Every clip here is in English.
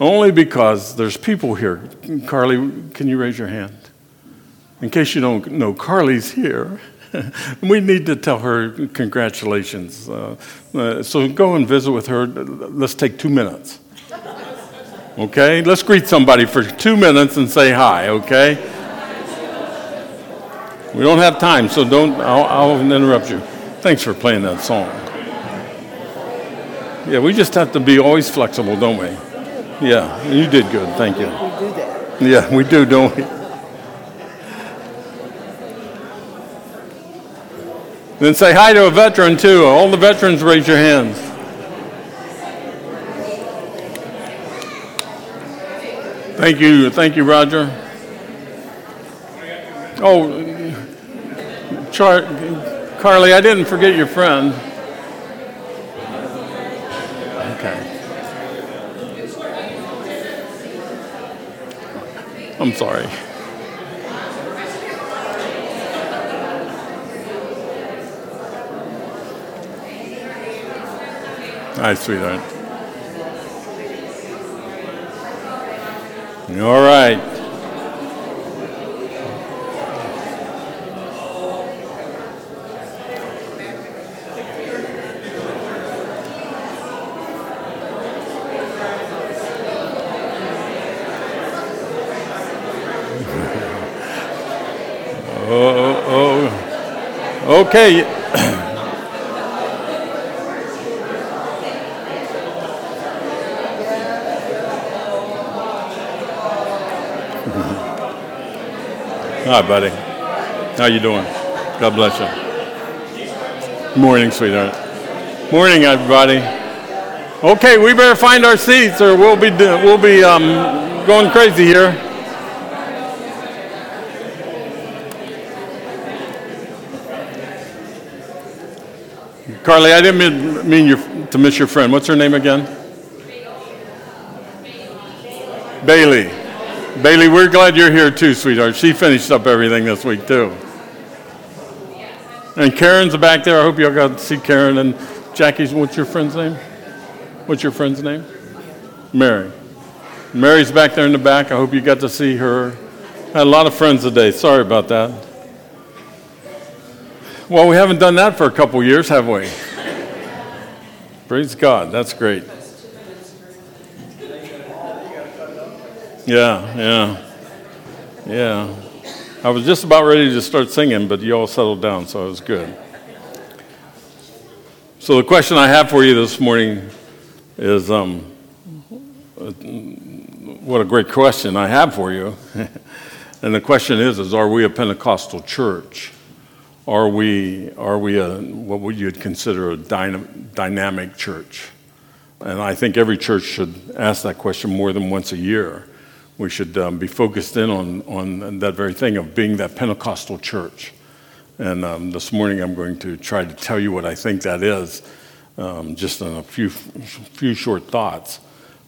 Only because there's people here. Carly, can you raise your hand? In case you don't know, Carly's here. we need to tell her congratulations. Uh, uh, so go and visit with her. Let's take two minutes. Okay? Let's greet somebody for two minutes and say hi, okay? We don't have time, so don't, I'll, I'll interrupt you. Thanks for playing that song. Yeah, we just have to be always flexible, don't we? Yeah, you did good. Thank you. We do that. Yeah, we do, don't we? Then say hi to a veteran, too. All the veterans, raise your hands. Thank you. Thank you, Roger. Oh, Char- Carly, I didn't forget your friend. I'm sorry. Hi, sweetheart. All right. Okay. Hi, buddy. How you doing? God bless you. Morning, sweetheart. Morning, everybody. Okay, we better find our seats, or we'll be we'll be um, going crazy here. Carly, I didn't mean, mean your, to miss your friend. What's her name again? Bailey. Bailey, we're glad you're here too, sweetheart. She finished up everything this week too. And Karen's back there. I hope y'all got to see Karen. And Jackie's, what's your friend's name? What's your friend's name? Mary. Mary's back there in the back. I hope you got to see her. Had a lot of friends today. Sorry about that. Well, we haven't done that for a couple years, have we? Praise God. That's great. Yeah, yeah, yeah. I was just about ready to start singing, but you all settled down, so it was good. So, the question I have for you this morning is um, what a great question I have for you. and the question is, is are we a Pentecostal church? Are we, are we a, what would you consider a dyna- dynamic church? And I think every church should ask that question more than once a year. We should um, be focused in on, on that very thing of being that Pentecostal church. And um, this morning I'm going to try to tell you what I think that is, um, just in a few, few short thoughts.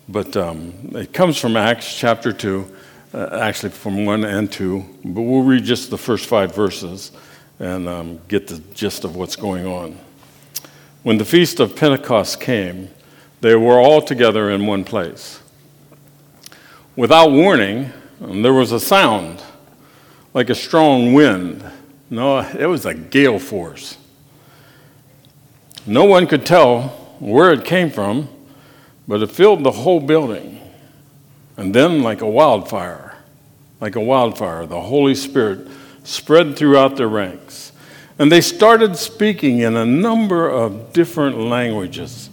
But um, it comes from Acts chapter 2, uh, actually from 1 and 2. But we'll read just the first five verses and um, get the gist of what's going on. When the feast of Pentecost came, they were all together in one place. Without warning, um, there was a sound like a strong wind. No, it was a gale force. No one could tell where it came from, but it filled the whole building. And then, like a wildfire, like a wildfire, the Holy Spirit spread throughout their ranks. And they started speaking in a number of different languages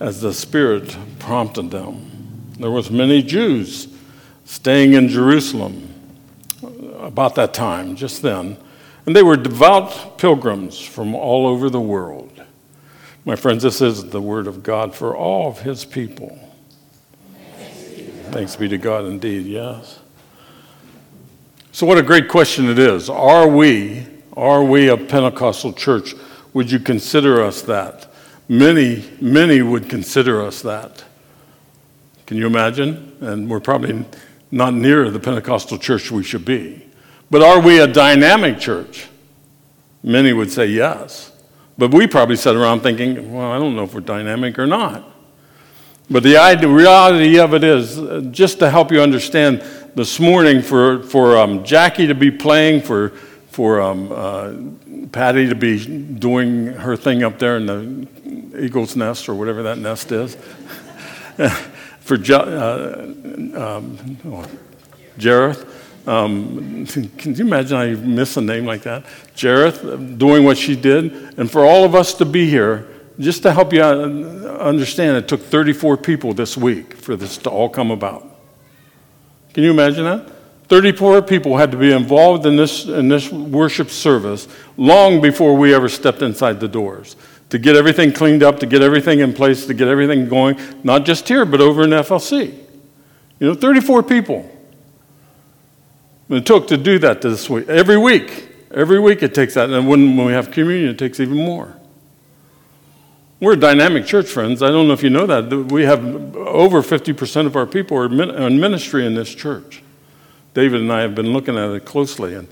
as the Spirit prompted them. There was many Jews staying in Jerusalem about that time, just then, and they were devout pilgrims from all over the world. My friends, this is the word of God for all of his people. Thanks be to God indeed, yes. So, what a great question it is. Are we, are we a Pentecostal church? Would you consider us that? Many, many would consider us that. Can you imagine? And we're probably not near the Pentecostal church we should be. But are we a dynamic church? Many would say yes. But we probably sat around thinking, well, I don't know if we're dynamic or not. But the reality of it is, uh, just to help you understand, this morning for, for um, Jackie to be playing, for, for um, uh, Patty to be doing her thing up there in the eagle's nest or whatever that nest is, for jo- uh, um, oh, Jareth. Um, can you imagine I miss a name like that? Jareth doing what she did, and for all of us to be here just to help you understand, it took 34 people this week for this to all come about. Can you imagine that? 34 people had to be involved in this, in this worship service long before we ever stepped inside the doors to get everything cleaned up, to get everything in place, to get everything going, not just here, but over in FLC. You know, 34 people. It took to do that this week. Every week. Every week it takes that. And when, when we have communion, it takes even more. We're a dynamic church, friends. I don't know if you know that. We have over 50% of our people are in ministry in this church. David and I have been looking at it closely and,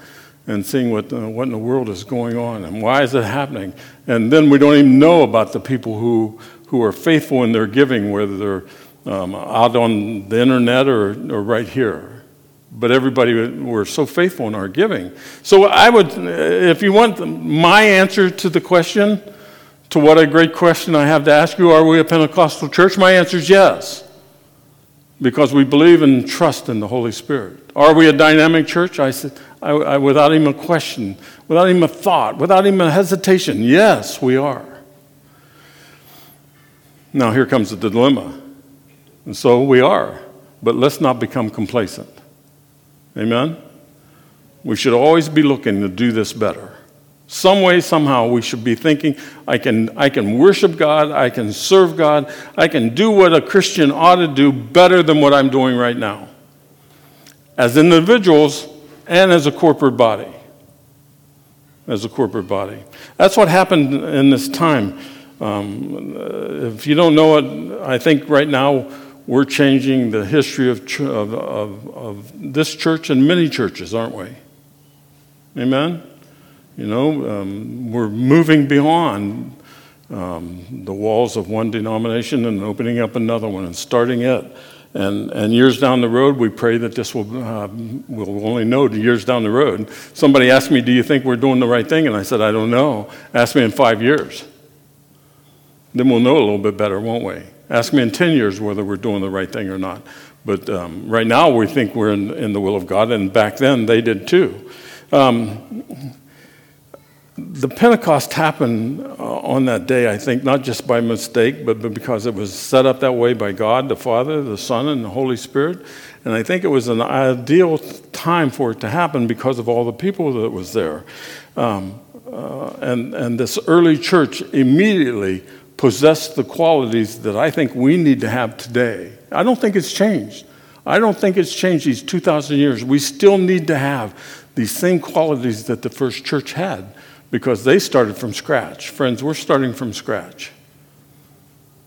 and seeing what, uh, what in the world is going on and why is it happening. And then we don't even know about the people who, who are faithful in their giving, whether they're um, out on the internet or, or right here. But everybody, we're so faithful in our giving. So I would, if you want my answer to the question, to what a great question I have to ask you are we a Pentecostal church? My answer is yes, because we believe and trust in the Holy Spirit. Are we a dynamic church? I said, I, I, without even a question, without even a thought, without even a hesitation, yes, we are. Now, here comes the dilemma. And so we are, but let's not become complacent. Amen? We should always be looking to do this better. Some way, somehow, we should be thinking, I can, I can worship God, I can serve God, I can do what a Christian ought to do better than what I'm doing right now. As individuals and as a corporate body. As a corporate body. That's what happened in this time. Um, if you don't know it, I think right now we're changing the history of, of, of, of this church and many churches, aren't we? Amen? You know, um, we're moving beyond um, the walls of one denomination and opening up another one and starting it. And, and years down the road, we pray that this will, uh, we'll only know years down the road. Somebody asked me, Do you think we're doing the right thing? And I said, I don't know. Ask me in five years. Then we'll know a little bit better, won't we? Ask me in 10 years whether we're doing the right thing or not. But um, right now, we think we're in, in, the will of God, and back then they did too. Um, the Pentecost happened uh, on that day, I think, not just by mistake, but because it was set up that way by God, the Father, the Son, and the Holy Spirit. And I think it was an ideal time for it to happen because of all the people that was there. Um, uh, and, and this early church immediately possessed the qualities that I think we need to have today. I don't think it's changed. I don't think it's changed these 2,000 years. We still need to have these same qualities that the first church had because they started from scratch. Friends, we're starting from scratch.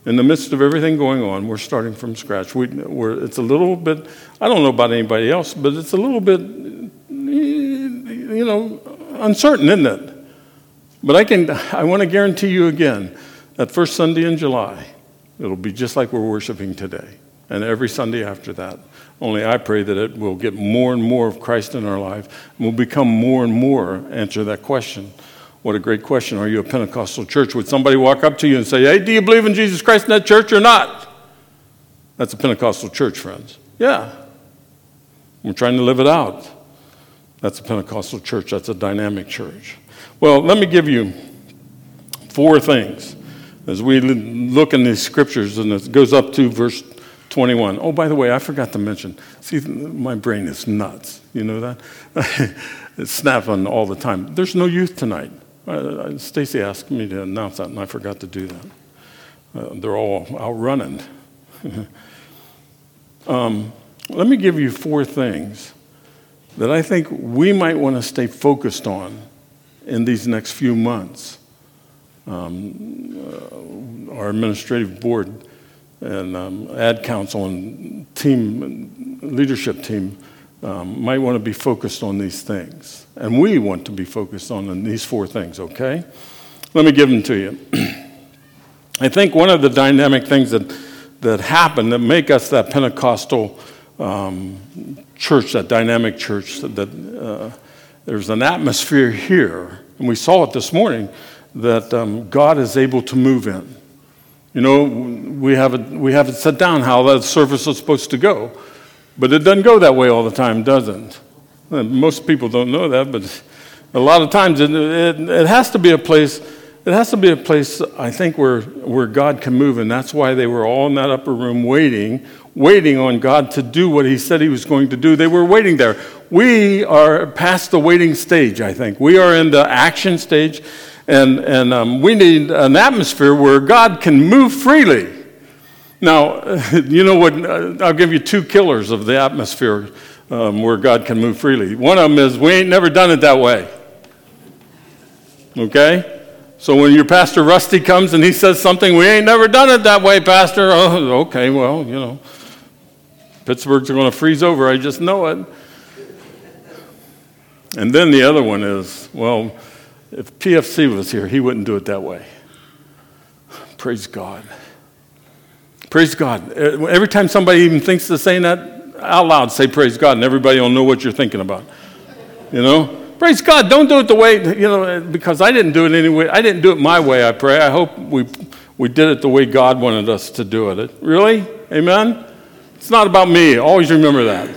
In the midst of everything going on, we're starting from scratch. We, it's a little bit, I don't know about anybody else, but it's a little bit, you know, uncertain, isn't it? But I can, I want to guarantee you again, that first Sunday in July, it'll be just like we're worshiping today, and every Sunday after that. Only I pray that it will get more and more of Christ in our life, and we'll become more and more answer that question. What a great question. Are you a Pentecostal church? Would somebody walk up to you and say, Hey, do you believe in Jesus Christ in that church or not? That's a Pentecostal church, friends. Yeah. We're trying to live it out. That's a Pentecostal church. That's a dynamic church. Well, let me give you four things as we look in these scriptures, and it goes up to verse 21. Oh, by the way, I forgot to mention. See, my brain is nuts. You know that? it's snapping all the time. There's no youth tonight. Uh, Stacy asked me to announce that, and I forgot to do that. Uh, they're all out running. um, let me give you four things that I think we might want to stay focused on in these next few months. Um, uh, our administrative board and um, ad council and team leadership team um, might want to be focused on these things. And we want to be focused on these four things, okay? Let me give them to you. I think one of the dynamic things that, that happen that make us that Pentecostal um, church, that dynamic church. That uh, there's an atmosphere here, and we saw it this morning that um, God is able to move in. You know, we have it, we have it set down how that service is supposed to go, but it doesn't go that way all the time, does it? Most people don't know that, but a lot of times it, it, it has to be a place it has to be a place, I think, where, where God can move. And that's why they were all in that upper room waiting, waiting on God to do what He said He was going to do. They were waiting there. We are past the waiting stage, I think. We are in the action stage. And, and um, we need an atmosphere where God can move freely. Now, you know what? I'll give you two killers of the atmosphere um, where God can move freely. One of them is we ain't never done it that way. Okay? So when your pastor Rusty comes and he says something, we ain't never done it that way, Pastor. Oh, okay, well, you know, Pittsburgh's going to freeze over. I just know it. And then the other one is, well, if PFC was here, he wouldn't do it that way. Praise God. Praise God. Every time somebody even thinks of saying that out loud, say praise God, and everybody will know what you're thinking about. You know? Praise God. Don't do it the way, you know, because I didn't do it anyway. I didn't do it my way, I pray. I hope we, we did it the way God wanted us to do it. Really? Amen? It's not about me. Always remember that.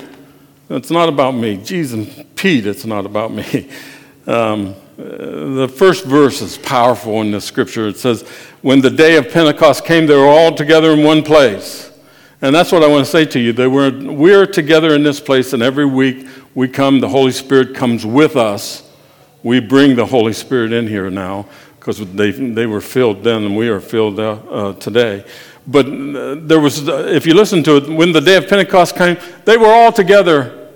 It's not about me. Jesus, Pete, it's not about me. Um, the first verse is powerful in the scripture. It says, When the day of Pentecost came, they were all together in one place. And that's what I want to say to you. They were, we're together in this place, and every week we come, the Holy Spirit comes with us. We bring the Holy Spirit in here now because they, they were filled then and we are filled uh, uh, today. But uh, there was, uh, if you listen to it, when the day of Pentecost came, they were all together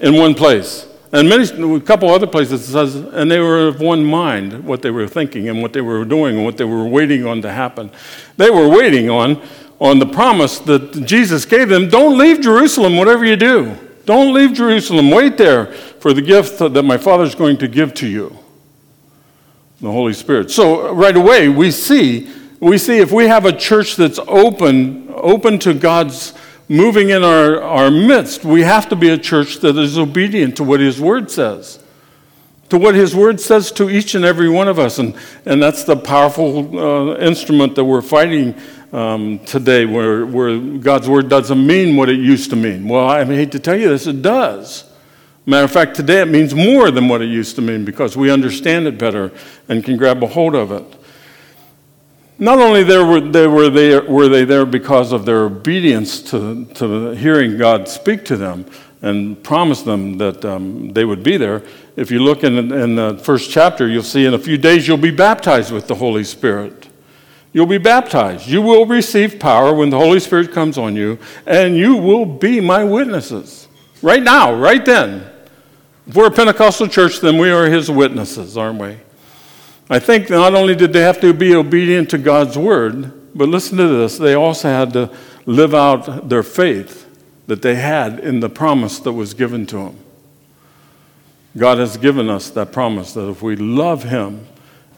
in one place. And many, a couple other places it says, and they were of one mind, what they were thinking and what they were doing and what they were waiting on to happen. They were waiting on, on the promise that Jesus gave them don't leave Jerusalem, whatever you do. Don't leave Jerusalem. Wait there for the gift that my Father's going to give to you the Holy Spirit. So, right away, we see, we see if we have a church that's open, open to God's moving in our, our midst, we have to be a church that is obedient to what His Word says. To what His Word says to each and every one of us. And, and that's the powerful uh, instrument that we're fighting um, today where, where God's word doesn't mean what it used to mean. Well, I hate to tell you this, it does. Matter of fact, today it means more than what it used to mean because we understand it better and can grab a hold of it. Not only there were they, were, they, were they there because of their obedience to, to hearing God speak to them and promise them that um, they would be there. If you look in, in the first chapter, you'll see in a few days you'll be baptized with the Holy Spirit. You'll be baptized. You will receive power when the Holy Spirit comes on you, and you will be my witnesses. Right now, right then. If we're a Pentecostal church, then we are his witnesses, aren't we? I think not only did they have to be obedient to God's word, but listen to this, they also had to live out their faith that they had in the promise that was given to them. God has given us that promise that if we love him,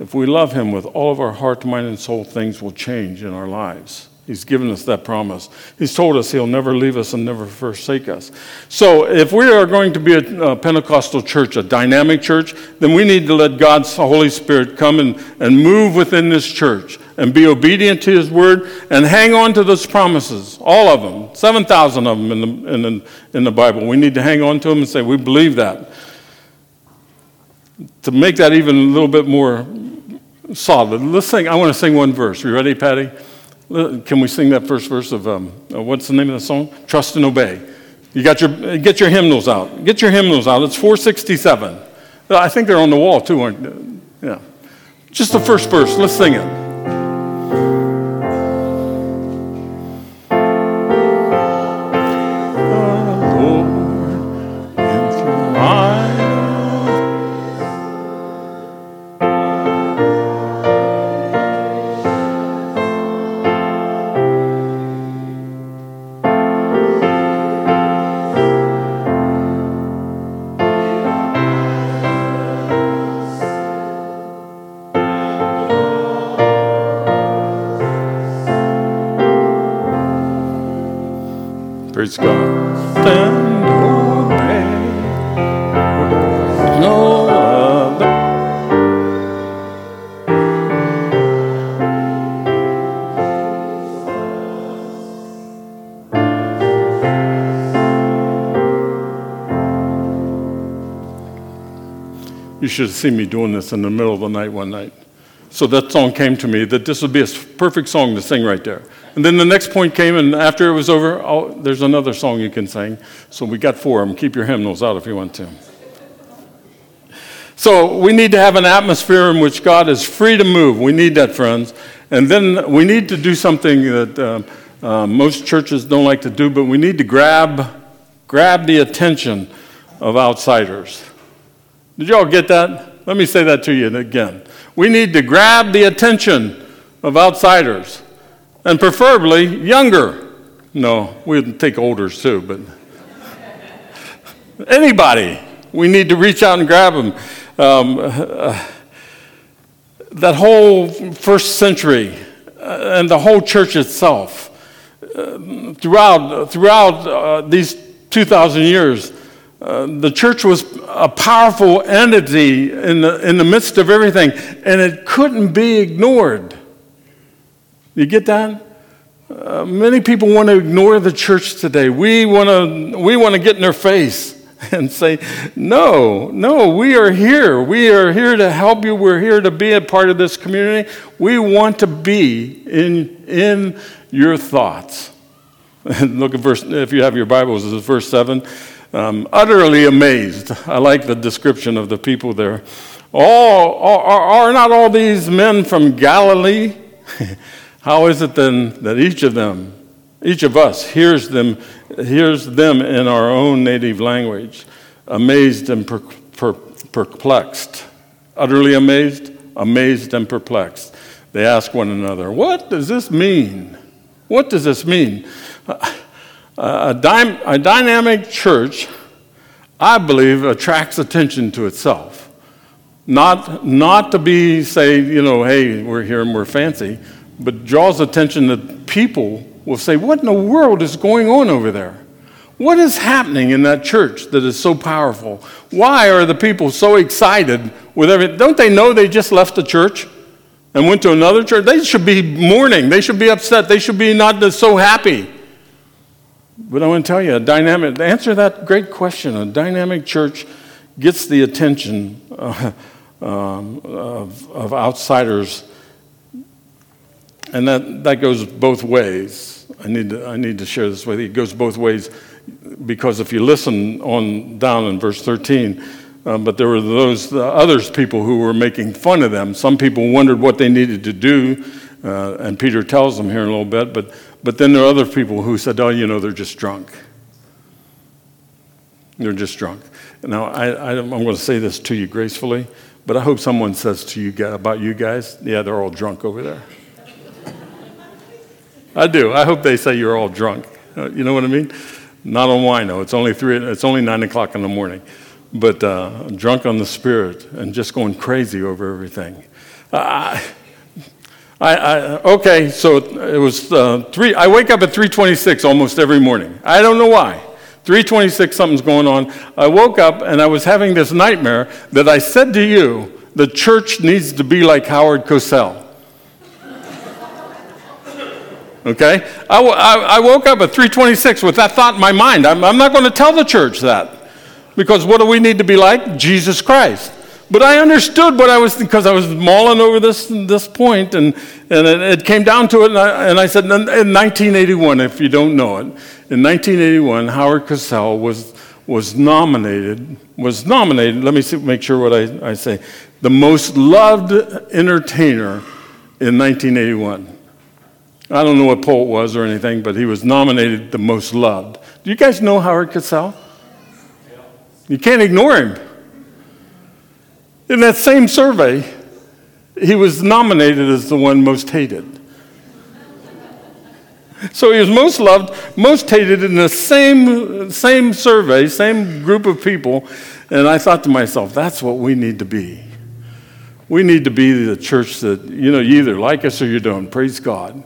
if we love Him with all of our heart, mind, and soul, things will change in our lives. He's given us that promise. He's told us He'll never leave us and never forsake us. So, if we are going to be a, Pentecostal church, a dynamic church, then we need to let God's Holy Spirit come and, and move within this church and be obedient to His word and hang on to those promises, all of them, 7,000 of them in the, in, the, in the Bible. We need to hang on to them and say, We believe that. To make that even a little bit more solid. Let's sing. I want to sing one verse. You ready, Patty? Can we sing that first verse of um, uh, what's the name of the song? Trust and Obey. You got your get your hymnals out. Get your hymnals out. It's 467. I think they're on the wall too, aren't they? Yeah. Just the first verse. Let's sing it. No. You should have seen me doing this in the middle of the night one night. So that song came to me that this would be a perfect song to sing right there. And then the next point came, and after it was over, oh, there's another song you can sing. So we got four of them. Keep your hymnals out if you want to. So we need to have an atmosphere in which God is free to move. We need that, friends. And then we need to do something that uh, uh, most churches don't like to do, but we need to grab, grab the attention of outsiders. Did you all get that? Let me say that to you again. We need to grab the attention of outsiders, and preferably younger. No, we'd take olders too, but anybody. We need to reach out and grab them. Um, uh, that whole first century uh, and the whole church itself, uh, throughout, throughout uh, these 2,000 years, uh, the church was a powerful entity in the, in the midst of everything, and it couldn't be ignored. You get that? Uh, many people want to ignore the church today. We want to we want to get in their face and say, "No, no, we are here. We are here to help you. We're here to be a part of this community. We want to be in in your thoughts." And Look at verse. If you have your Bibles, this is verse seven um, utterly amazed. I like the description of the people there. All, are, are not all these men from Galilee? How is it then that each of them, each of us, hears them, hears them in our own native language, amazed and per, per, perplexed? Utterly amazed, amazed and perplexed. They ask one another, What does this mean? What does this mean? A, dy- a dynamic church, I believe, attracts attention to itself. Not, not to be, say, you know, hey, we're here and we're fancy, but draws attention that people will say, what in the world is going on over there? What is happening in that church that is so powerful? Why are the people so excited with everything? Don't they know they just left the church and went to another church? They should be mourning. They should be upset. They should be not so happy. But I want to tell you, a dynamic, answer that great question. A dynamic church gets the attention uh, um, of, of, outsiders, and that, that goes both ways. I need, to, I need to share this with you. It goes both ways because if you listen on down in verse 13, um, but there were those the others people who were making fun of them. Some people wondered what they needed to do, uh, and Peter tells them here in a little bit. But but then there are other people who said, oh, you know, they're just drunk. They're just drunk. Now, I, I, am going to say this to you gracefully, but I hope someone says to you about you guys, yeah, they're all drunk over there. I do. I hope they say you're all drunk. Uh, you know what I mean? Not on wine, wino. It's only three. It's only nine o'clock in the morning, but uh, drunk on the spirit and just going crazy over everything. I, I, okay, so it was uh, three. I wake up at 3:26 almost every morning. I don't know why. 3:26, something's going on. I woke up and I was having this nightmare that I said to you, the church needs to be like Howard Cosell. Okay, I, I, I woke up at 3:26 with that thought in my mind. I'm, I'm not going to tell the church that because what do we need to be like? Jesus Christ. But I understood what I was, because I was mulling over this, this point, and, and it, it came down to it, and I, and I, said, in 1981, if you don't know it, in 1981, Howard Cosell was, was nominated, was nominated, let me see, make sure what I, I say, the most loved entertainer in 1981. I don't know what poll it was or anything, but he was nominated the most loved. Do you guys know Howard Cosell? You can't ignore him. In that same survey, he was nominated as the one most hated. So he was most loved, most hated in the same, same survey, same group of people. And I thought to myself, that's what we need to be. We need to be the church that, you know, you either like us or you don't. Praise God.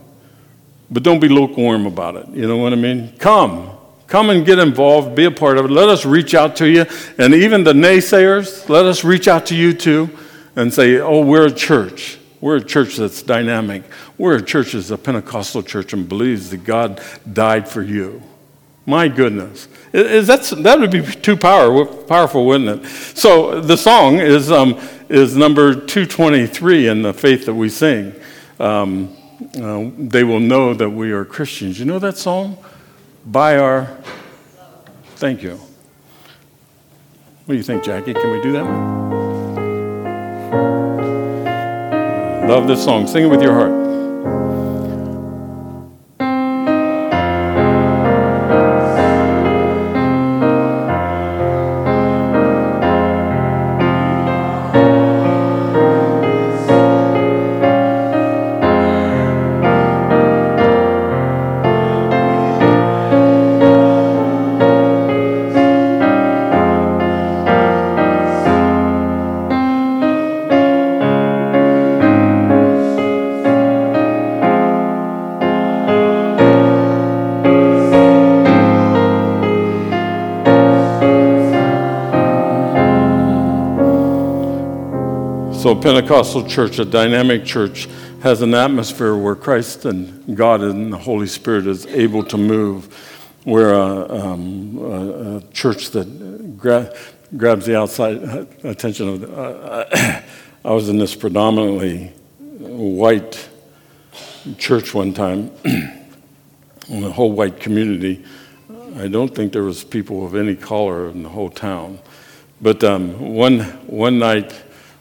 But don't be lukewarm about it. You know what I mean? Come. Come and get involved, be a part of it. Let us reach out to you. And even the naysayers, let us reach out to you too and say, oh, we're a church. We're a church that's dynamic. We're a church that's a Pentecostal church and believes that God died for you. My goodness. Is that, that would be too power, powerful, wouldn't it? So the song is, um, is number 223 in the faith that we sing. Um, uh, they will know that we are Christians. You know that song? By our. Thank you. What do you think, Jackie? Can we do that? Love this song. Sing it with your heart. So, Pentecostal church, a dynamic church, has an atmosphere where Christ and God and the Holy Spirit is able to move. We're a, um, a, a church that gra- grabs the outside attention of. The, uh, I was in this predominantly white church one time, in the whole white community. I don't think there was people of any color in the whole town. But um, one, one night,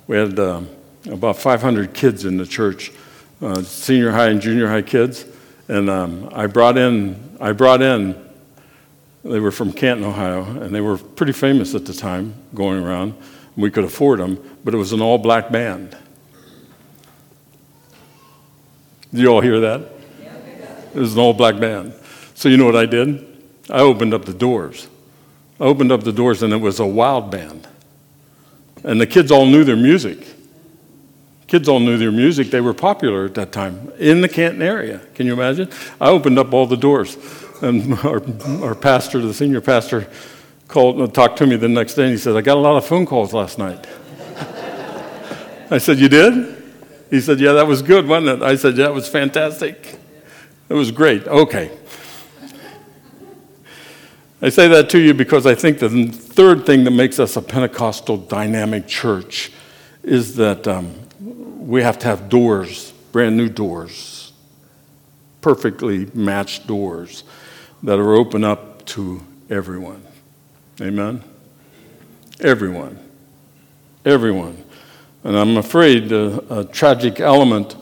we had uh, about 500 kids in the church, uh, senior high and junior high kids, and um, I brought in I brought in. They were from Canton, Ohio, and they were pretty famous at the time, going around. We could afford them, but it was an all-black band. Did you all hear that? It was an all-black band. So you know what I did? I opened up the doors. I opened up the doors, and it was a wild band. And the kids all knew their music. Kids all knew their music. They were popular at that time in the Canton area. Can you imagine? I opened up all the doors. And our, our pastor, the senior pastor, called and talked to me the next day and he said, I got a lot of phone calls last night. I said, You did? He said, Yeah, that was good, wasn't it? I said, Yeah, it was fantastic. It was great. Okay. I say that to you because I think the third thing that makes us a Pentecostal dynamic church is that um, we have to have doors, brand new doors, perfectly matched doors that are open up to everyone. Amen? Everyone. Everyone. And I'm afraid a, a tragic element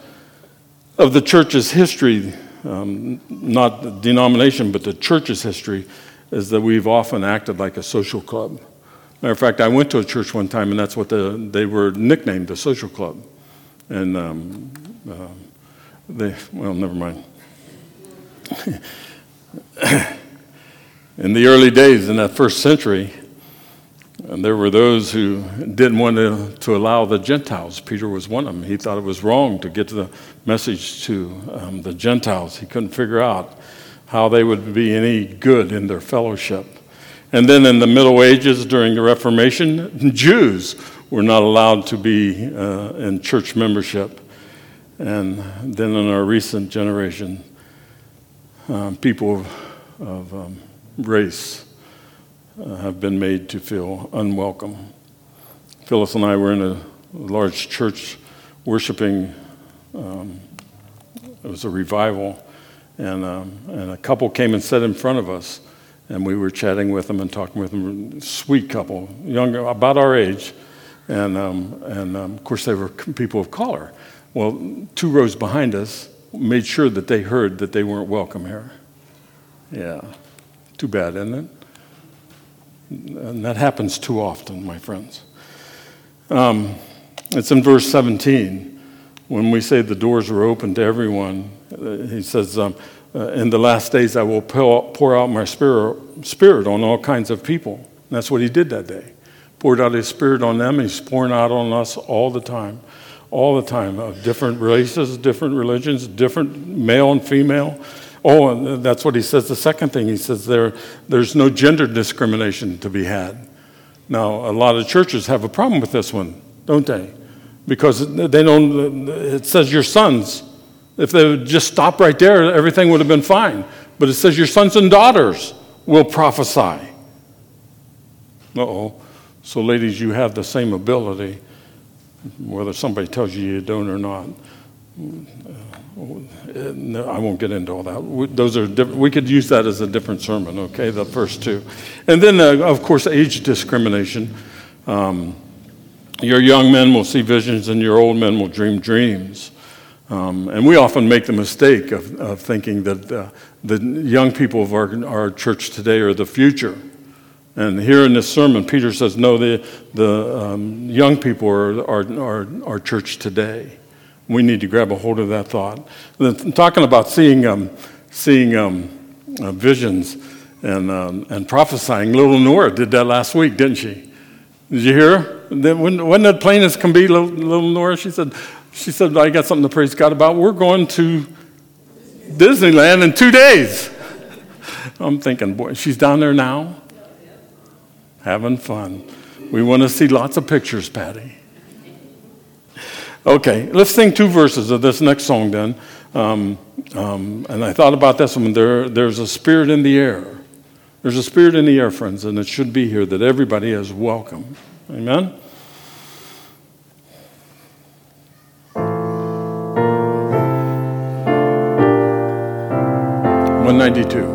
of the church's history, um, not the denomination, but the church's history, is that we've often acted like a social club. Matter of fact, I went to a church one time, and that's what the, they were nicknamed, the social club. And um, uh, they, well, never mind. in the early days, in that first century, and there were those who didn't want to, to allow the Gentiles. Peter was one of them. He thought it was wrong to get the message to um, the Gentiles. He couldn't figure out how they would be any good in their fellowship. And then in the Middle Ages, during the Reformation, Jews were not allowed to be uh, in church membership. And then in our recent generation, um, people of, of um, race uh, have been made to feel unwelcome. Phyllis and I were in a large church worshiping, um, it was a revival and, um, and a couple came and sat in front of us, and we were chatting with them and talking with them. Sweet couple, young, about our age, and, um, and um, of course they were people of color. Well, two rows behind us made sure that they heard that they weren't welcome here. Yeah, too bad, isn't it? And that happens too often, my friends. Um, it's in verse 17 when we say the doors are open to everyone, he says, um, uh, In the last days I will pour out my spirit, spirit on all kinds of people. And that's what he did that day. Poured out his spirit on them, he's pouring out on us all the time. All the time, of different races, different religions, different male and female, Oh, and that's what he says. The second thing he says there, there's no gender discrimination to be had. Now, a lot of churches have a problem with this one, don't they? Because they don't, it says your sons. If they would just stop right there, everything would have been fine. But it says your sons and daughters will prophesy. Uh oh. So, ladies, you have the same ability, whether somebody tells you you don't or not. No, I won't get into all that. Those are different. We could use that as a different sermon, okay? The first two. And then, uh, of course, age discrimination. Um, your young men will see visions, and your old men will dream dreams. Um, and we often make the mistake of, of thinking that uh, the young people of our, our church today are the future. And here in this sermon, Peter says, no, the, the um, young people are, our church today. We need to grab a hold of that thought. Talking about seeing, um, seeing um, uh, visions and, um, and prophesying, little Nora did that last week, didn't she? Did you hear when the plain as can be, little, little Nora, she said, she said, I got something to praise God about. We're going to Disneyland in two days. I'm thinking, boy, she's down there now, having fun. We want to see lots of pictures, Patty. Okay, let's sing two verses of this next song then. Um, um, and I thought about this one. There, there's a spirit in the air. There's a spirit in the air, friends, and it should be here that everybody is welcome. Amen? 192.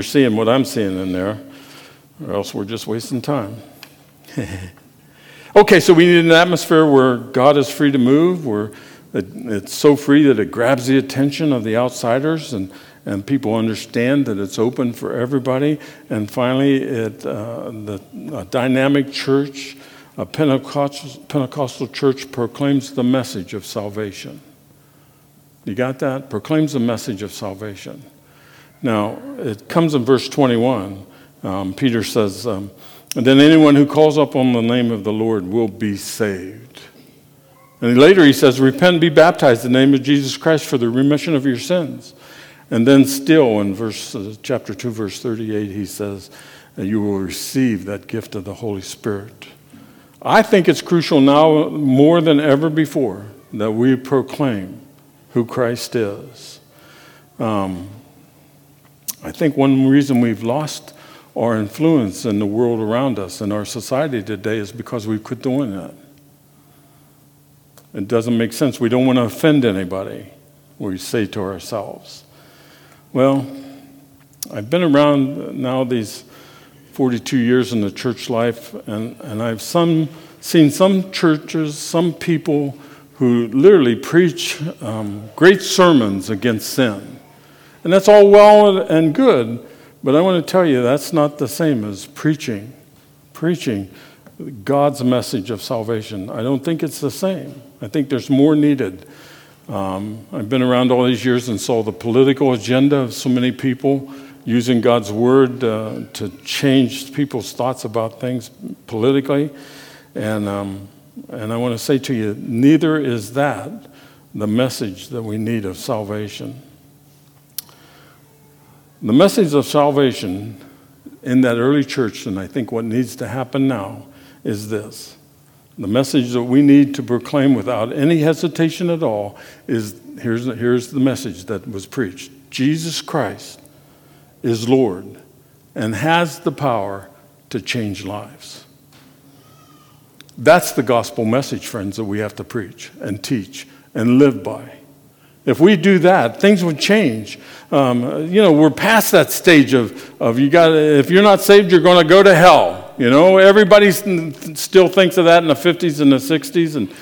You're seeing what I'm seeing in there, or else we're just wasting time. okay, so we need an atmosphere where God is free to move, where it's so free that it grabs the attention of the outsiders and, and people understand that it's open for everybody. And finally, it, uh, the dynamic church, a Pentecostal, Pentecostal church proclaims the message of salvation. You got that? Proclaims the message of salvation. Now, it comes in verse 21. Um, Peter says, um, And then anyone who calls upon the name of the Lord will be saved. And later he says, Repent, be baptized in the name of Jesus Christ for the remission of your sins. And then still in verse uh, chapter 2 verse 38 he says you will receive that gift of the Holy Spirit. I think it's crucial now more than ever before that we proclaim who Christ is. Um, I think one reason we've lost our influence in the world around us and our society today is because we quit doing that. It doesn't make sense. We don't want to offend anybody, we say to ourselves. Well, I've been around now these 42 years in the church life, and, and I've some, seen some churches, some people who literally preach um, great sermons against sin. And that's all well and good, but I want to tell you that's not the same as preaching. Preaching God's message of salvation. I don't think it's the same. I think there's more needed. Um, I've been around all these years and saw the political agenda of so many people using God's word uh, to change people's thoughts about things politically. And, um, and I want to say to you, neither is that the message that we need of salvation. The message of salvation in that early church, and I think what needs to happen now, is this. The message that we need to proclaim without any hesitation at all is here's, here's the message that was preached Jesus Christ is Lord and has the power to change lives. That's the gospel message, friends, that we have to preach and teach and live by. If we do that, things would change. Um, you know, we're past that stage of, of you got if you're not saved, you're going to go to hell. You know, everybody still thinks of that in the 50s and the 60s, and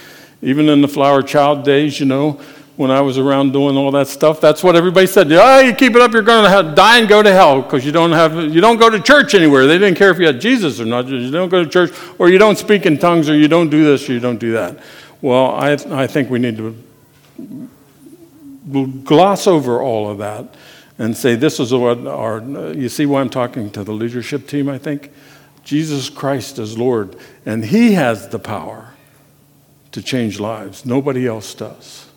even in the flower child days, you know, when I was around doing all that stuff. That's what everybody said. Oh, you keep it up, you're going to die and go to hell because you don't have you don't go to church anywhere. They didn't care if you had Jesus or not. You don't go to church, or you don't speak in tongues, or you don't do this, or you don't do that. Well, I I think we need to gloss over all of that and say this is what our. You see why I'm talking to the leadership team? I think Jesus Christ is Lord, and He has the power to change lives. Nobody else does.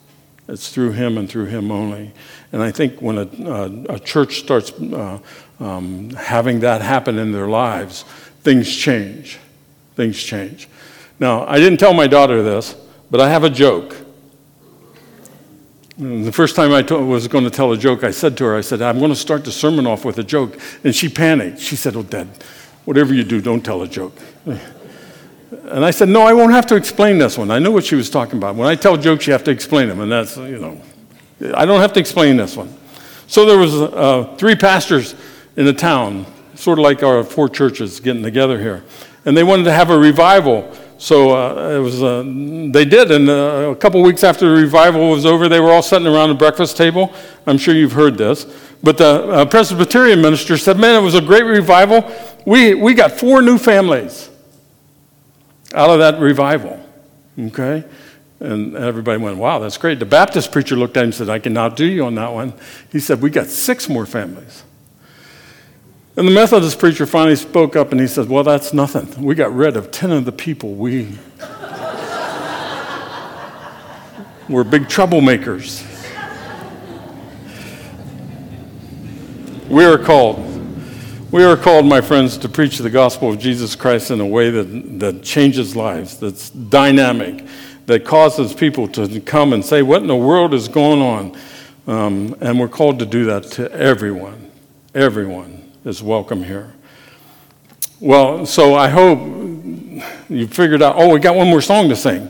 It's through him and through him only. And I think when a, a, a church starts uh, um, having that happen in their lives, things change. Things change. Now, I didn't tell my daughter this, but I have a joke. And the first time I was going to tell a joke, I said to her, I said, I'm going to start the sermon off with a joke. And she panicked. She said, Oh, Dad, whatever you do, don't tell a joke. And I said, No, I won't have to explain this one. I know what she was talking about. When I tell jokes, you have to explain them. And that's, you know, I don't have to explain this one. So there was uh, three pastors in the town, sort of like our four churches getting together here. And they wanted to have a revival. So uh, it was, uh, they did. And uh, a couple weeks after the revival was over, they were all sitting around the breakfast table. I'm sure you've heard this. But the uh, Presbyterian minister said, Man, it was a great revival. We, we got four new families out of that revival. Okay? And everybody went, wow, that's great. The Baptist preacher looked at him and said, I can do you on that one. He said, we got six more families. And the Methodist preacher finally spoke up and he said, well, that's nothing. We got rid of 10 of the people we were big troublemakers. We are called we are called, my friends, to preach the gospel of Jesus Christ in a way that, that changes lives, that's dynamic, that causes people to come and say, What in the world is going on? Um, and we're called to do that to everyone. Everyone is welcome here. Well, so I hope you figured out. Oh, we got one more song to sing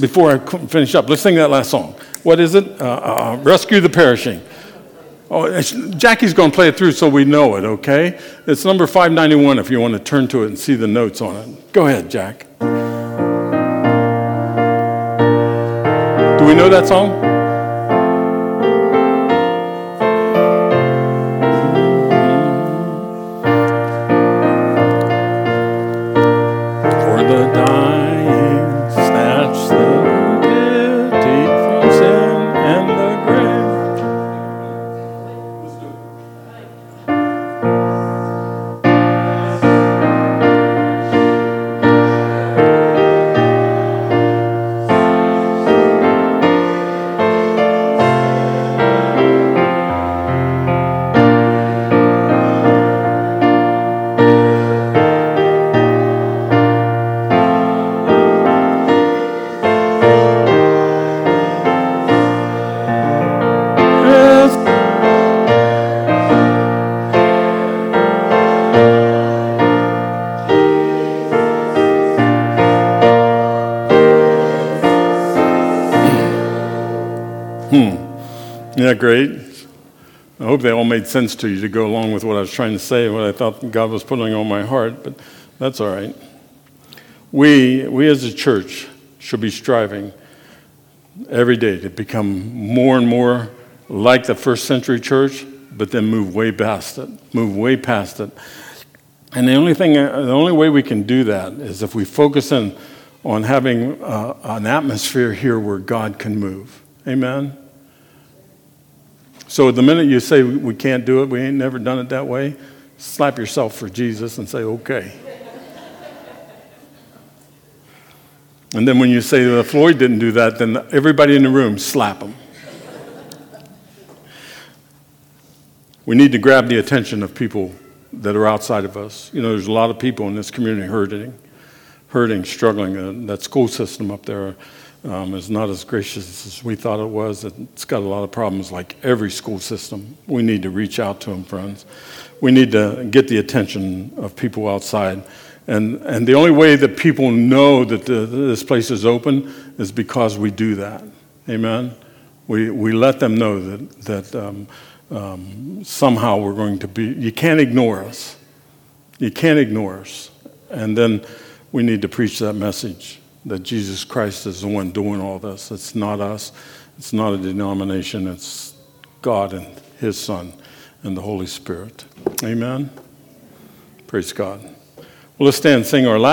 before I finish up. Let's sing that last song. What is it? Uh, uh, Rescue the Perishing. Oh, Jackie's going to play it through so we know it, okay? It's number 591 if you want to turn to it and see the notes on it. Go ahead, Jack. Do we know that song? That great? I hope they all made sense to you to go along with what I was trying to say, what I thought God was putting on my heart, but that's all right. We, we as a church should be striving every day to become more and more like the first century church, but then move way past it, move way past it. And the only thing, the only way we can do that is if we focus in on having uh, an atmosphere here where God can move. Amen. So the minute you say we can't do it, we ain't never done it that way, slap yourself for Jesus and say, okay. and then when you say that Floyd didn't do that, then everybody in the room slap him. we need to grab the attention of people that are outside of us. You know, there's a lot of people in this community hurting, hurting, struggling. Uh, that school system up there, um, is not as gracious as we thought it was. It's got a lot of problems, like every school system. We need to reach out to them, friends. We need to get the attention of people outside. And, and the only way that people know that the, this place is open is because we do that. Amen? We, we let them know that, that um, um, somehow we're going to be, you can't ignore us. You can't ignore us. And then we need to preach that message that Jesus Christ is the one doing all this. It's not us, it's not a denomination, it's God and His Son and the Holy Spirit. Amen? Praise God. Well, let's stand and sing our last.